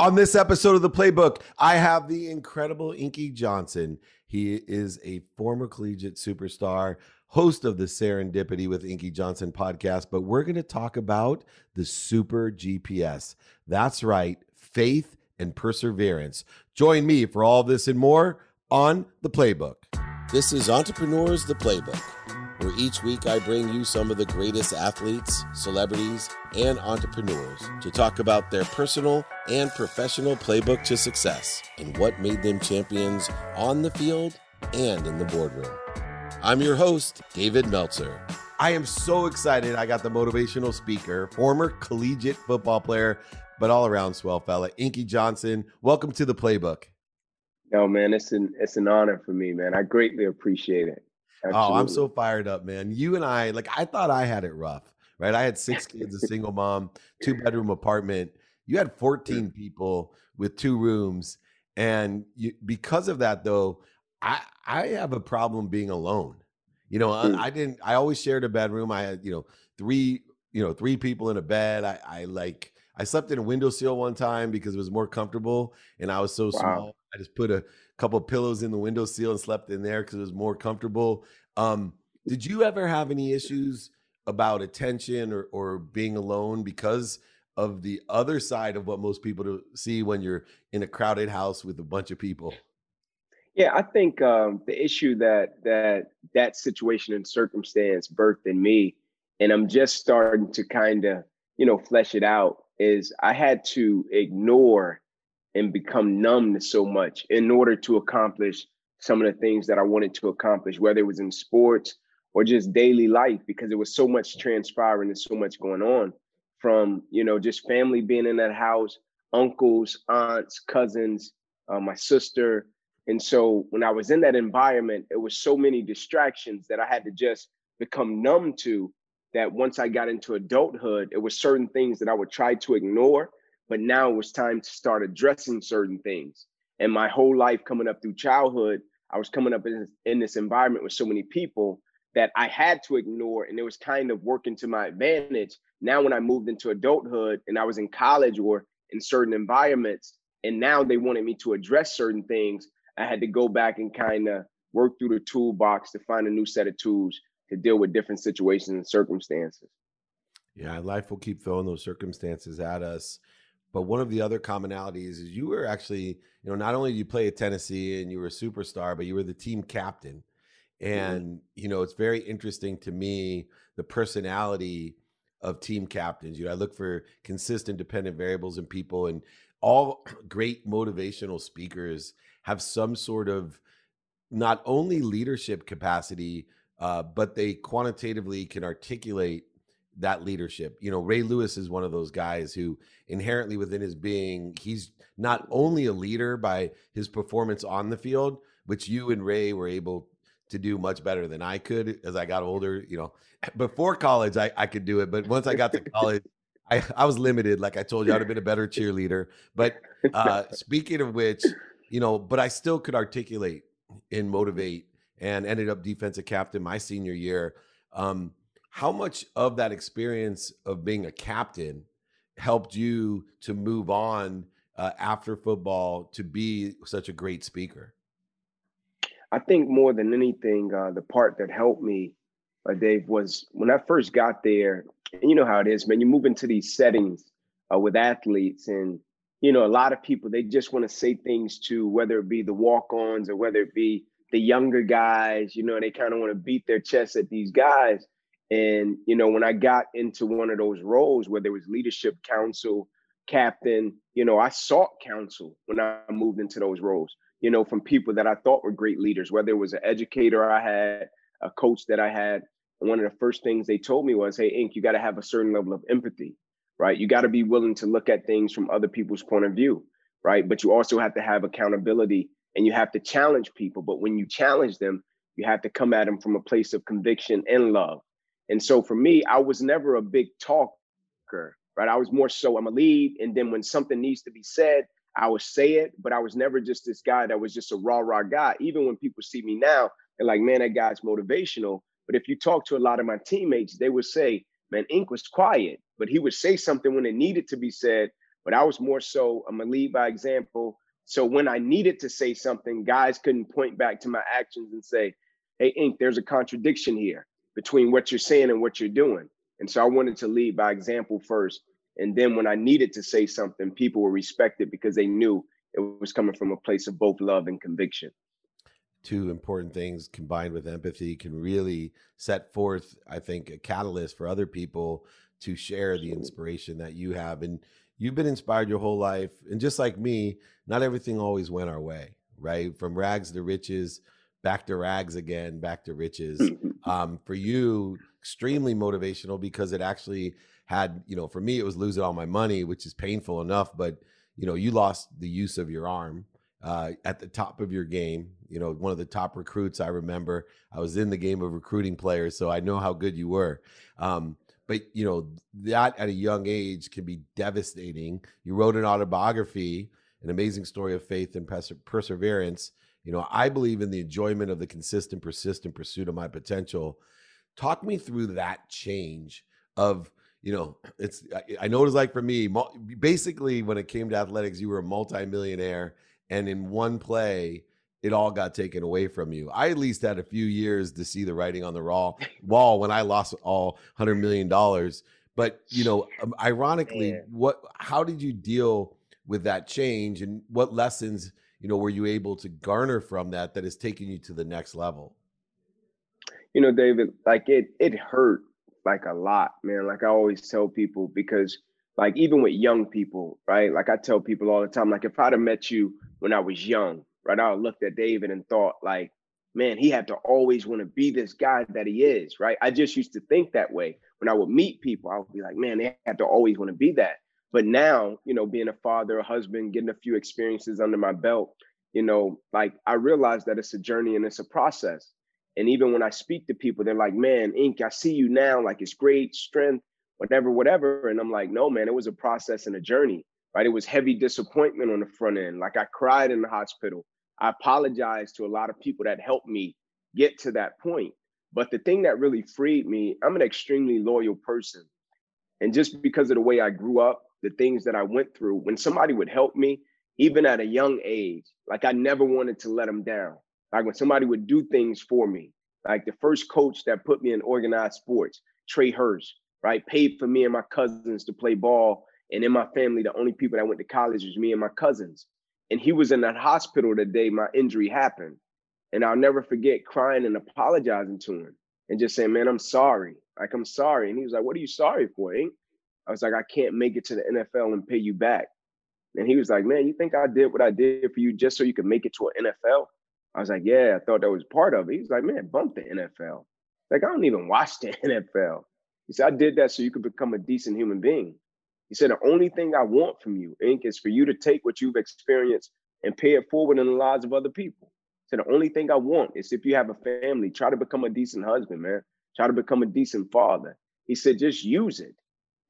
On this episode of the Playbook, I have the incredible Inky Johnson. He is a former collegiate superstar, host of the Serendipity with Inky Johnson podcast, but we're going to talk about the Super GPS. That's right, faith and perseverance. Join me for all this and more on the Playbook. This is Entrepreneurs the Playbook where each week I bring you some of the greatest athletes, celebrities, and entrepreneurs to talk about their personal and professional playbook to success and what made them champions on the field and in the boardroom. I'm your host, David Meltzer. I am so excited. I got the motivational speaker, former collegiate football player, but all around swell fella, Inky Johnson. Welcome to the playbook. No, man, it's an it's an honor for me, man. I greatly appreciate it. Absolutely. Oh, I'm so fired up, man. You and I, like, I thought I had it rough, right? I had six kids, a single mom, two bedroom apartment. You had 14 people with two rooms. And you, because of that, though, I, I have a problem being alone. You know, I, hmm. I didn't, I always shared a bedroom. I had, you know, three, you know, three people in a bed. I, I like, I slept in a windowsill one time because it was more comfortable and I was so wow. small. I just put a couple pillows in the windowsill and slept in there because it was more comfortable. Um, did you ever have any issues about attention or, or being alone because of the other side of what most people see when you're in a crowded house with a bunch of people? Yeah, I think um, the issue that that that situation and circumstance birthed in me, and I'm just starting to kind of you know flesh it out, is I had to ignore and become numb to so much in order to accomplish some of the things that I wanted to accomplish, whether it was in sports or just daily life, because there was so much transpiring and so much going on from, you know, just family being in that house, uncles, aunts, cousins, uh, my sister. And so when I was in that environment, it was so many distractions that I had to just become numb to that once I got into adulthood, it was certain things that I would try to ignore but now it was time to start addressing certain things. And my whole life coming up through childhood, I was coming up in this, in this environment with so many people that I had to ignore, and it was kind of working to my advantage. Now, when I moved into adulthood and I was in college or in certain environments, and now they wanted me to address certain things, I had to go back and kind of work through the toolbox to find a new set of tools to deal with different situations and circumstances. Yeah, life will keep throwing those circumstances at us. But one of the other commonalities is you were actually, you know, not only did you play at Tennessee and you were a superstar, but you were the team captain. Mm-hmm. And, mm-hmm. you know, it's very interesting to me the personality of team captains. You know, I look for consistent, dependent variables in people, and all great motivational speakers have some sort of not only leadership capacity, uh, but they quantitatively can articulate that leadership. You know, Ray Lewis is one of those guys who inherently within his being, he's not only a leader by his performance on the field, which you and Ray were able to do much better than I could as I got older. You know, before college, I, I could do it, but once I got to college, I, I was limited. Like I told you, I'd have been a better cheerleader. But uh, speaking of which, you know, but I still could articulate and motivate and ended up defensive captain my senior year. Um, how much of that experience of being a captain helped you to move on uh, after football to be such a great speaker? I think more than anything, uh, the part that helped me, uh, Dave, was when I first got there. And you know how it is, man. You move into these settings uh, with athletes, and you know a lot of people they just want to say things to whether it be the walk-ons or whether it be the younger guys. You know, they kind of want to beat their chest at these guys. And, you know, when I got into one of those roles where there was leadership council, captain, you know, I sought counsel when I moved into those roles, you know, from people that I thought were great leaders, whether it was an educator I had, a coach that I had. And one of the first things they told me was, hey, Ink, you got to have a certain level of empathy, right? You got to be willing to look at things from other people's point of view, right? But you also have to have accountability and you have to challenge people. But when you challenge them, you have to come at them from a place of conviction and love and so for me, I was never a big talker, right? I was more so I'm a lead. And then when something needs to be said, I would say it, but I was never just this guy that was just a rah rah guy. Even when people see me now, they're like, man, that guy's motivational. But if you talk to a lot of my teammates, they would say, man, Ink was quiet, but he would say something when it needed to be said. but I was more so I'm gonna lead by example. So when I needed to say something, guys couldn't point back to my actions and say, "Hey, Ink, there's a contradiction here between what you're saying and what you're doing." And so I wanted to lead by example first, and then when I needed to say something, people were respected because they knew it was coming from a place of both love and conviction two important things combined with empathy can really set forth, I think, a catalyst for other people to share the inspiration that you have. And you've been inspired your whole life. And just like me, not everything always went our way, right? From rags to riches, back to rags again, back to riches. Um, for you, extremely motivational because it actually had, you know, for me, it was losing all my money, which is painful enough, but you know, you lost the use of your arm uh, at the top of your game. You know, one of the top recruits I remember. I was in the game of recruiting players, so I know how good you were. Um, but you know that at a young age can be devastating. You wrote an autobiography, an amazing story of faith and perseverance. You know, I believe in the enjoyment of the consistent, persistent pursuit of my potential. Talk me through that change of you know, it's I, I know what it's like for me. Basically, when it came to athletics, you were a multimillionaire and in one play it all got taken away from you. I at least had a few years to see the writing on the raw wall when I lost all hundred million dollars. But you know, um, ironically, what? How did you deal with that change, and what lessons you know were you able to garner from that that has taken you to the next level? You know, David, like it it hurt like a lot, man. Like I always tell people because like even with young people, right? Like I tell people all the time, like if I'd have met you when I was young, right? I looked at David and thought, like, man, he had to always want to be this guy that he is, right? I just used to think that way. When I would meet people, I would be like, man, they have to always want to be that. But now, you know, being a father, a husband, getting a few experiences under my belt, you know, like I realize that it's a journey and it's a process. And even when I speak to people, they're like, man, Ink, I see you now. Like it's great strength, whatever, whatever. And I'm like, no, man, it was a process and a journey right? It was heavy disappointment on the front end. Like I cried in the hospital. I apologized to a lot of people that helped me get to that point. But the thing that really freed me, I'm an extremely loyal person. And just because of the way I grew up, the things that I went through, when somebody would help me, even at a young age, like I never wanted to let them down. Like when somebody would do things for me, like the first coach that put me in organized sports, Trey Hurst, right, paid for me and my cousins to play ball and in my family, the only people that went to college was me and my cousins. And he was in that hospital the day my injury happened. And I'll never forget crying and apologizing to him and just saying, man, I'm sorry. Like, I'm sorry. And he was like, what are you sorry for, Ink? I was like, I can't make it to the NFL and pay you back. And he was like, man, you think I did what I did for you just so you could make it to an NFL? I was like, yeah, I thought that was part of it. He was like, man, bump the NFL. Like, I don't even watch the NFL. He said, I did that so you could become a decent human being. He said, The only thing I want from you, Ink, is for you to take what you've experienced and pay it forward in the lives of other people. So the only thing I want is if you have a family, try to become a decent husband, man. Try to become a decent father. He said, just use it.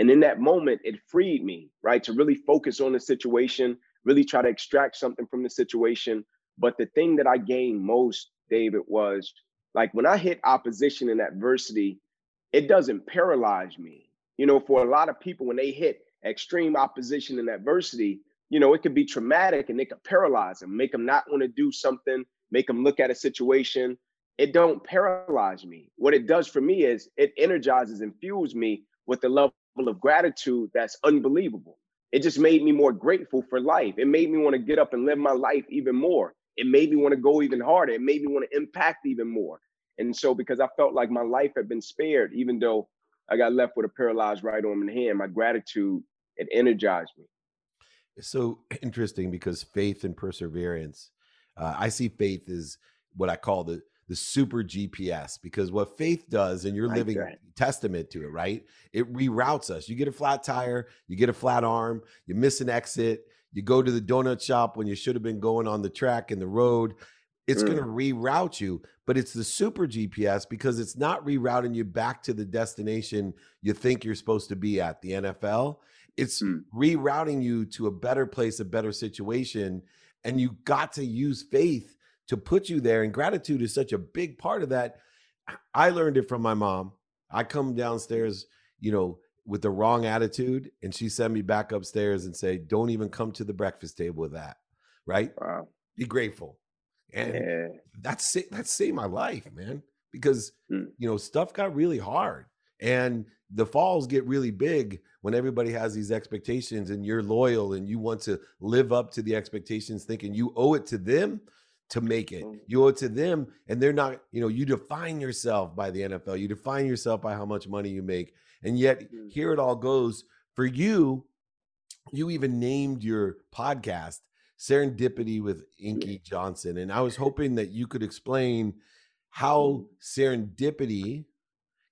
And in that moment, it freed me, right, to really focus on the situation, really try to extract something from the situation. But the thing that I gained most, David, was like when I hit opposition and adversity, it doesn't paralyze me. You know, for a lot of people, when they hit extreme opposition and adversity, you know, it could be traumatic and it could paralyze them, make them not want to do something, make them look at a situation. It don't paralyze me. What it does for me is it energizes and fuels me with a level of gratitude that's unbelievable. It just made me more grateful for life. It made me want to get up and live my life even more. It made me want to go even harder. It made me want to impact even more. And so, because I felt like my life had been spared, even though I got left with a paralyzed right arm and hand, my gratitude it energized me. It's so interesting because faith and perseverance. Uh, I see faith as what I call the the super GPS because what faith does, and you're like living that. testament to it, right? It reroutes us. You get a flat tire, you get a flat arm, you miss an exit, you go to the donut shop when you should have been going on the track and the road. It's mm. going to reroute you, but it's the super GPS because it's not rerouting you back to the destination you think you're supposed to be at the NFL. It's mm. rerouting you to a better place, a better situation. And you got to use faith to put you there. And gratitude is such a big part of that. I learned it from my mom. I come downstairs, you know, with the wrong attitude and she sent me back upstairs and say, Don't even come to the breakfast table with that. Right? Wow. Be grateful. And Yeah. that's that saved my life, man. Because Mm. you know, stuff got really hard. And the falls get really big when everybody has these expectations and you're loyal and you want to live up to the expectations, thinking you owe it to them to make it. Mm. You owe it to them, and they're not, you know, you define yourself by the NFL, you define yourself by how much money you make. And yet, Mm. here it all goes for you. You even named your podcast Serendipity with Inky Johnson. And I was hoping that you could explain how serendipity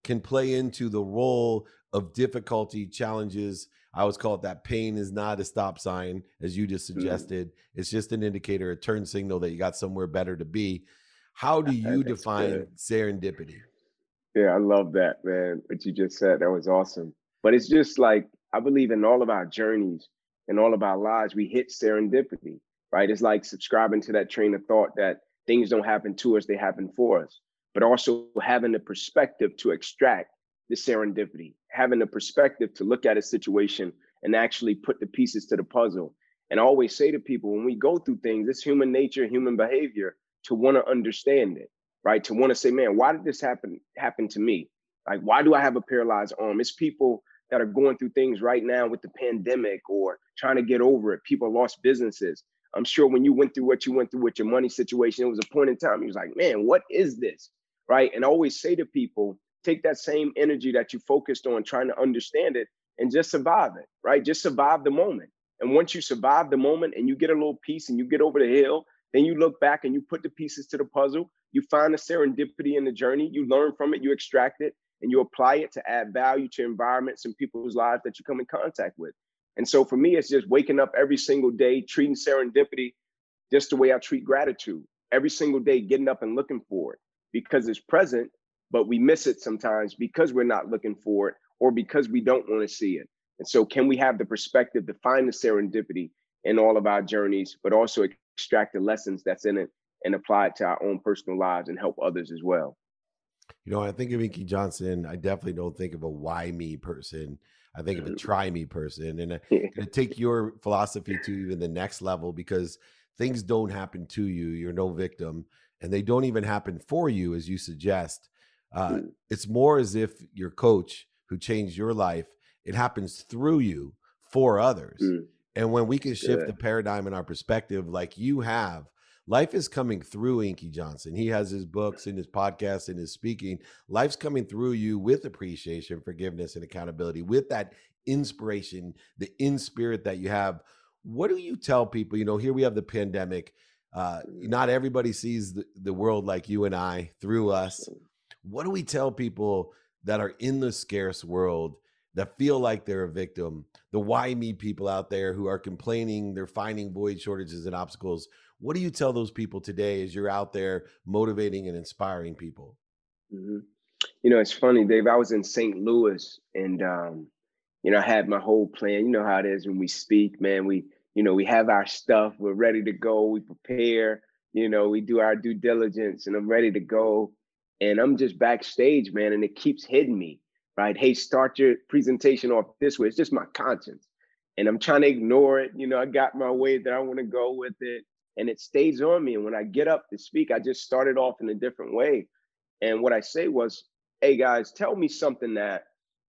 can play into the role of difficulty, challenges. I always call it that pain is not a stop sign, as you just Mm. suggested. It's just an indicator, a turn signal that you got somewhere better to be. How do you define good. serendipity? Yeah, I love that, man. What you just said, that was awesome. But it's just like I believe in all of our journeys and all of our lives, we hit serendipity, right? It's like subscribing to that train of thought that things don't happen to us, they happen for us. But also having the perspective to extract the serendipity, having the perspective to look at a situation and actually put the pieces to the puzzle. And I always say to people when we go through things, it's human nature, human behavior to want to understand it right? To want to say, man, why did this happen happen to me? Like, why do I have a paralyzed arm? It's people that are going through things right now with the pandemic or trying to get over it. People lost businesses. I'm sure when you went through what you went through with your money situation, it was a point in time. You was like, man, what is this? Right. And I always say to people, take that same energy that you focused on trying to understand it and just survive it, right? Just survive the moment. And once you survive the moment and you get a little piece and you get over the hill, then you look back and you put the pieces to the puzzle. You find the serendipity in the journey. You learn from it, you extract it, and you apply it to add value to environments and people's lives that you come in contact with. And so for me, it's just waking up every single day, treating serendipity just the way I treat gratitude. Every single day, getting up and looking for it because it's present, but we miss it sometimes because we're not looking for it or because we don't want to see it. And so, can we have the perspective to find the serendipity in all of our journeys, but also extract the lessons that's in it and apply it to our own personal lives and help others as well? You know, I think of Inky Johnson. I definitely don't think of a why me person. I think of a Mhm. try me person. And I'm going to take your philosophy to even the next level because things don't happen to you. You're no victim, and they don't even happen for you, as you suggest. Uh, Mm. it's more as if your coach who changed your life, it happens through you for others. Mm. And when we can shift the paradigm in our perspective, like you have, life is coming through Inky Johnson. He has his books and his podcasts and his speaking. Life's coming through you with appreciation, forgiveness, and accountability, with that inspiration, the in spirit that you have. What do you tell people? You know, here we have the pandemic. Uh, not everybody sees the, the world like you and I through us. What do we tell people that are in the scarce world that feel like they're a victim? The why me people out there who are complaining, they're finding void shortages and obstacles. What do you tell those people today as you're out there motivating and inspiring people? Mhm. You know, it's funny, Dave. I was in St. Louis and um, you know, I had my whole plan. You know how it is when we speak, man. We, you know, we have our stuff, we're ready to go, we prepare, you know, we do our due diligence, and I'm ready to go. And I'm just backstage, man, and it keeps hitting me, right? Hey, start your presentation off this way. It's just my conscience. And I'm trying to ignore it. You know, I got my way that I want to go with it. And it stays on me. And when I get up to speak, I just started off in a different way. And what I say was, hey guys, tell me something that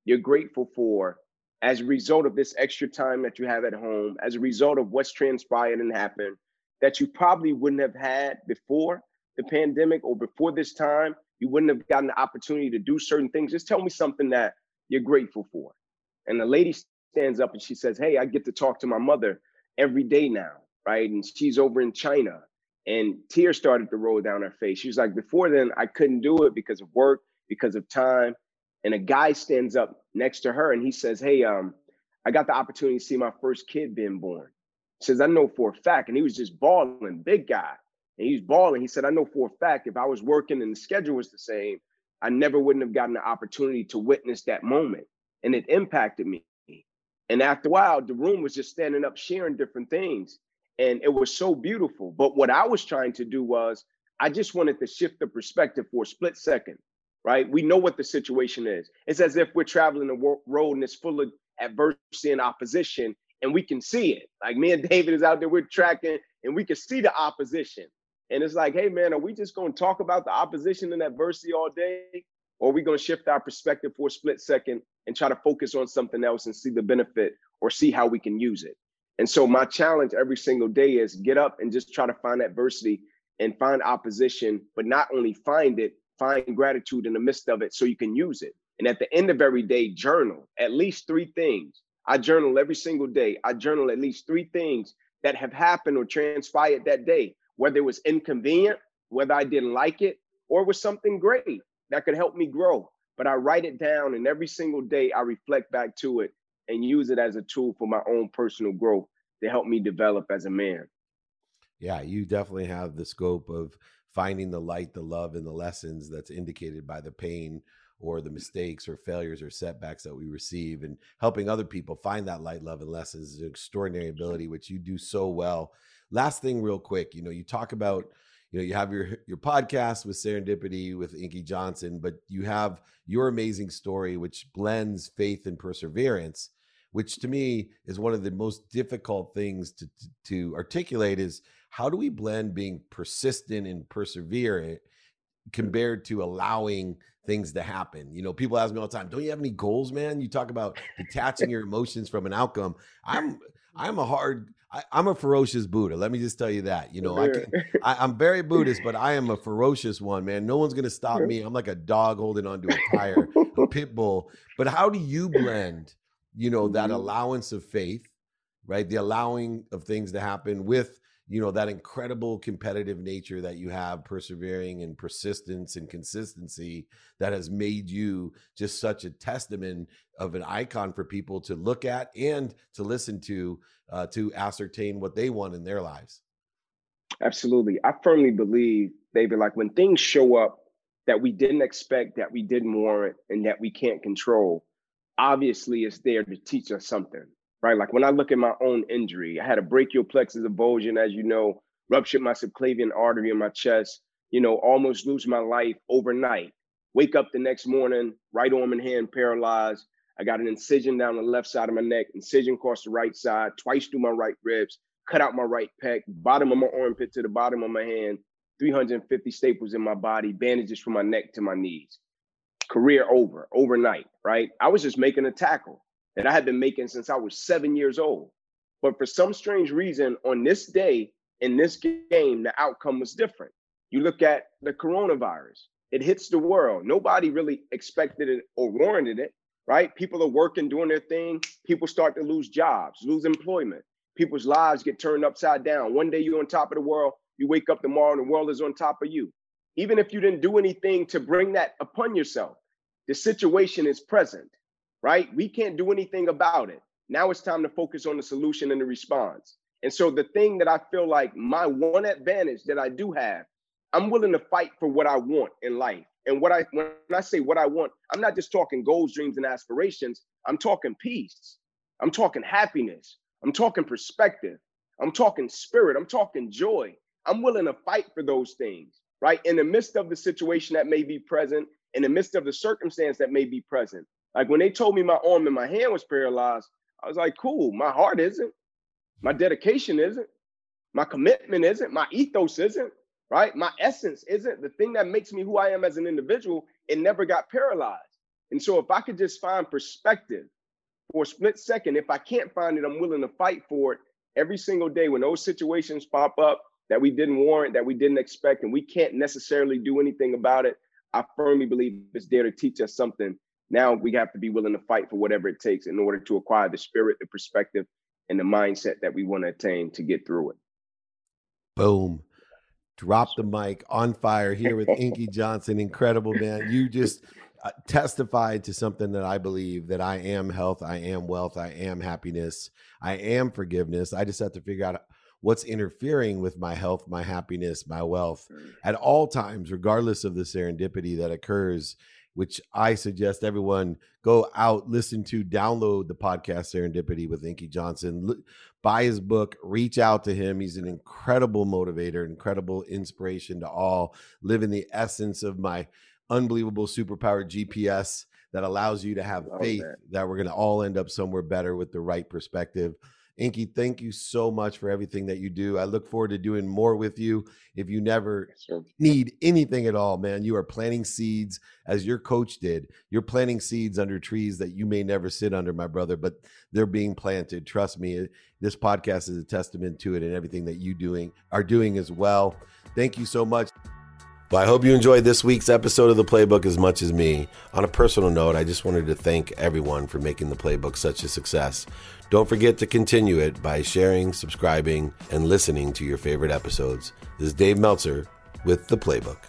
you're grateful for as a result of this extra time that you have at home, as a result of what's transpired and happened that you probably wouldn't have had before the pandemic or before this time. You wouldn't have gotten the opportunity to do certain things. Just tell me something that you're grateful for. And the lady stands up and she says, Hey, I get to talk to my mother every day now, right? And she's over in China. And tears started to roll down her face. She was like, Before then, I couldn't do it because of work, because of time. And a guy stands up next to her and he says, Hey, um, I got the opportunity to see my first kid being born. He says, I know for a fact. And he was just bawling, big guy. And he's bawling. He said, I know for a fact if I was working and the schedule was the same, I never wouldn't have gotten the opportunity to witness that moment. And it impacted me. And after a while, the room was just standing up sharing different things. And it was so beautiful. But what I was trying to do was, I just wanted to shift the perspective for a split second right? We know what the situation is. It's as if we're traveling a road and it's full of adversity and opposition, and we can see it. Like me and David is out there, we're tracking, and we can see the opposition. And it's like, hey man, are we just going to talk about the opposition and adversity all day? Or are we going to shift our perspective for a split second and try to focus on something else and see the benefit or see how we can use it? And so my challenge every single day is get up and just try to find adversity and find opposition, but not only find it, find gratitude in the midst of it so you can use it. And at the end of every day, journal at least three things. I journal every single day. I journal at least three things that have happened or transpired that day, whether it was inconvenient, whether I didn't like it, or it was something great that could help me grow. But I write it down, and every single day I reflect back to it and use it as a tool for my own personal growth to help me develop as a man. Yeah, you definitely have the scope of finding the light, the love, and the lessons that's indicated by the pain or the mistakes or failures or setbacks that we receive and helping other people find that light, love, and lessons is an extraordinary ability, which you do so well. Last thing, real quick, you know, you talk about, you know, you have your your podcast with Serendipity with Inky Johnson, but you have your amazing story, which blends faith and perseverance, which to me is one of the most difficult things to to, to articulate is how do we blend being persistent and perseverant compared to allowing things to happen. You know, people ask me all the time, "Don't you have any goals, man?" You talk about detaching your emotions from an outcome. I'm I'm a hard I, am a ferocious Buddha. Let me just tell you that. You know, I can I, am very Buddhist, but I am a ferocious one, man. No one's gonna stop me. I'm like a dog holding onto a tire, a pit bull. But how do you blend, you know, that mm-hmm. allowance of faith, right? The allowing of things to happen with you know that incredible competitive nature that you have persevering and persistence and consistency that has made you just such a testament of an icon for people to look at and to listen to uh, to ascertain what they want in their lives. Absolutely. I firmly believe david like when things show up that we didn't expect that we didn't warrant and that we can't control obviously it's there to teach us something right? Like when I look at my own injury, I had a brachial plexus avulsion, as you know, ruptured my subclavian artery in my chest, you know, almost lose my life overnight. Wake up the next morning, right arm and hand paralyzed. I got an incision down the left side of my neck, incision across the right side, twice through my right ribs, cut out my right pec, bottom of my armpit to the bottom of my hand, 350 staples in my body, bandages from my neck to my knees. Career over overnight, right? I was just making a tackle that I had been making since I was seven years old. But for some strange reason, on this day in this game, the outcome was different. You look at the coronavirus, it hits the world. Nobody really expected it or warranted it, right? People are working, doing their thing. People start to lose jobs, lose employment. People's lives get turned upside down. One day you're on top of the world, you wake up tomorrow and the world is on top of you. Even if you didn't do anything to bring that upon yourself, the situation is present right? We can't do anything about it. Now it's time to focus on the solution and the response. And so the thing that I feel like my one advantage that I do have, I'm willing to fight for what I want in life. And what I when I say what I want, I'm not just talking goals, dreams, and aspirations. I'm talking peace. I'm talking happiness. I'm talking perspective. I'm talking spirit. I'm talking joy. I'm willing to fight for those things, right? In the midst of the situation that may be present, in the midst of the circumstance that may be present. Like when they told me my arm and my hand was paralyzed, I was like, cool, my heart isn't, my dedication isn't, my commitment isn't, my ethos isn't, right? My essence isn't the thing that makes me who I am as an individual. It never got paralyzed. And so if I could just find perspective for a split second, if I can't find it, I'm willing to fight for it every single day when those situations pop up that we didn't warrant, that we didn't expect, and we can't necessarily do anything about it. I firmly believe it's there to teach us something now we have to be willing to fight for whatever it takes in order to acquire the spirit, the perspective, and the mindset that we want to attain to get through it. Boom. Drop the mic on fire here with Inky Johnson. Incredible, man. You just uh, testified to something that I believe that I am health, I am wealth, I am happiness, I am forgiveness. I just have to figure out what's interfering with my health, my happiness, my wealth at all times, regardless of the serendipity that occurs which I suggest everyone go out, listen to, download the podcast Serendipity with Inky Johnson, buy his book, reach out to him. He's an incredible motivator, incredible inspiration to all. Living the essence of my unbelievable superpowered GPS that allows you to have faith that. that we're going to all end up somewhere better with the right perspective. Inky, thank you so much for everything that you do. I look forward to doing more with you. If you never Yes, need anything at all, man, you are planting seeds as your coach did. You're planting seeds under trees that you may never sit under, my brother, but they're being planted. Trust me. This podcast is a testament to it and everything that you doing are doing as well. Thank you so much. Well, I hope you enjoyed this week's episode of the Playbook as much as me. On a personal note, I just wanted to thank everyone for making the Playbook such a success. Don't forget to continue it by sharing, subscribing, and listening to your favorite episodes. This is Dave Meltzer with the Playbook.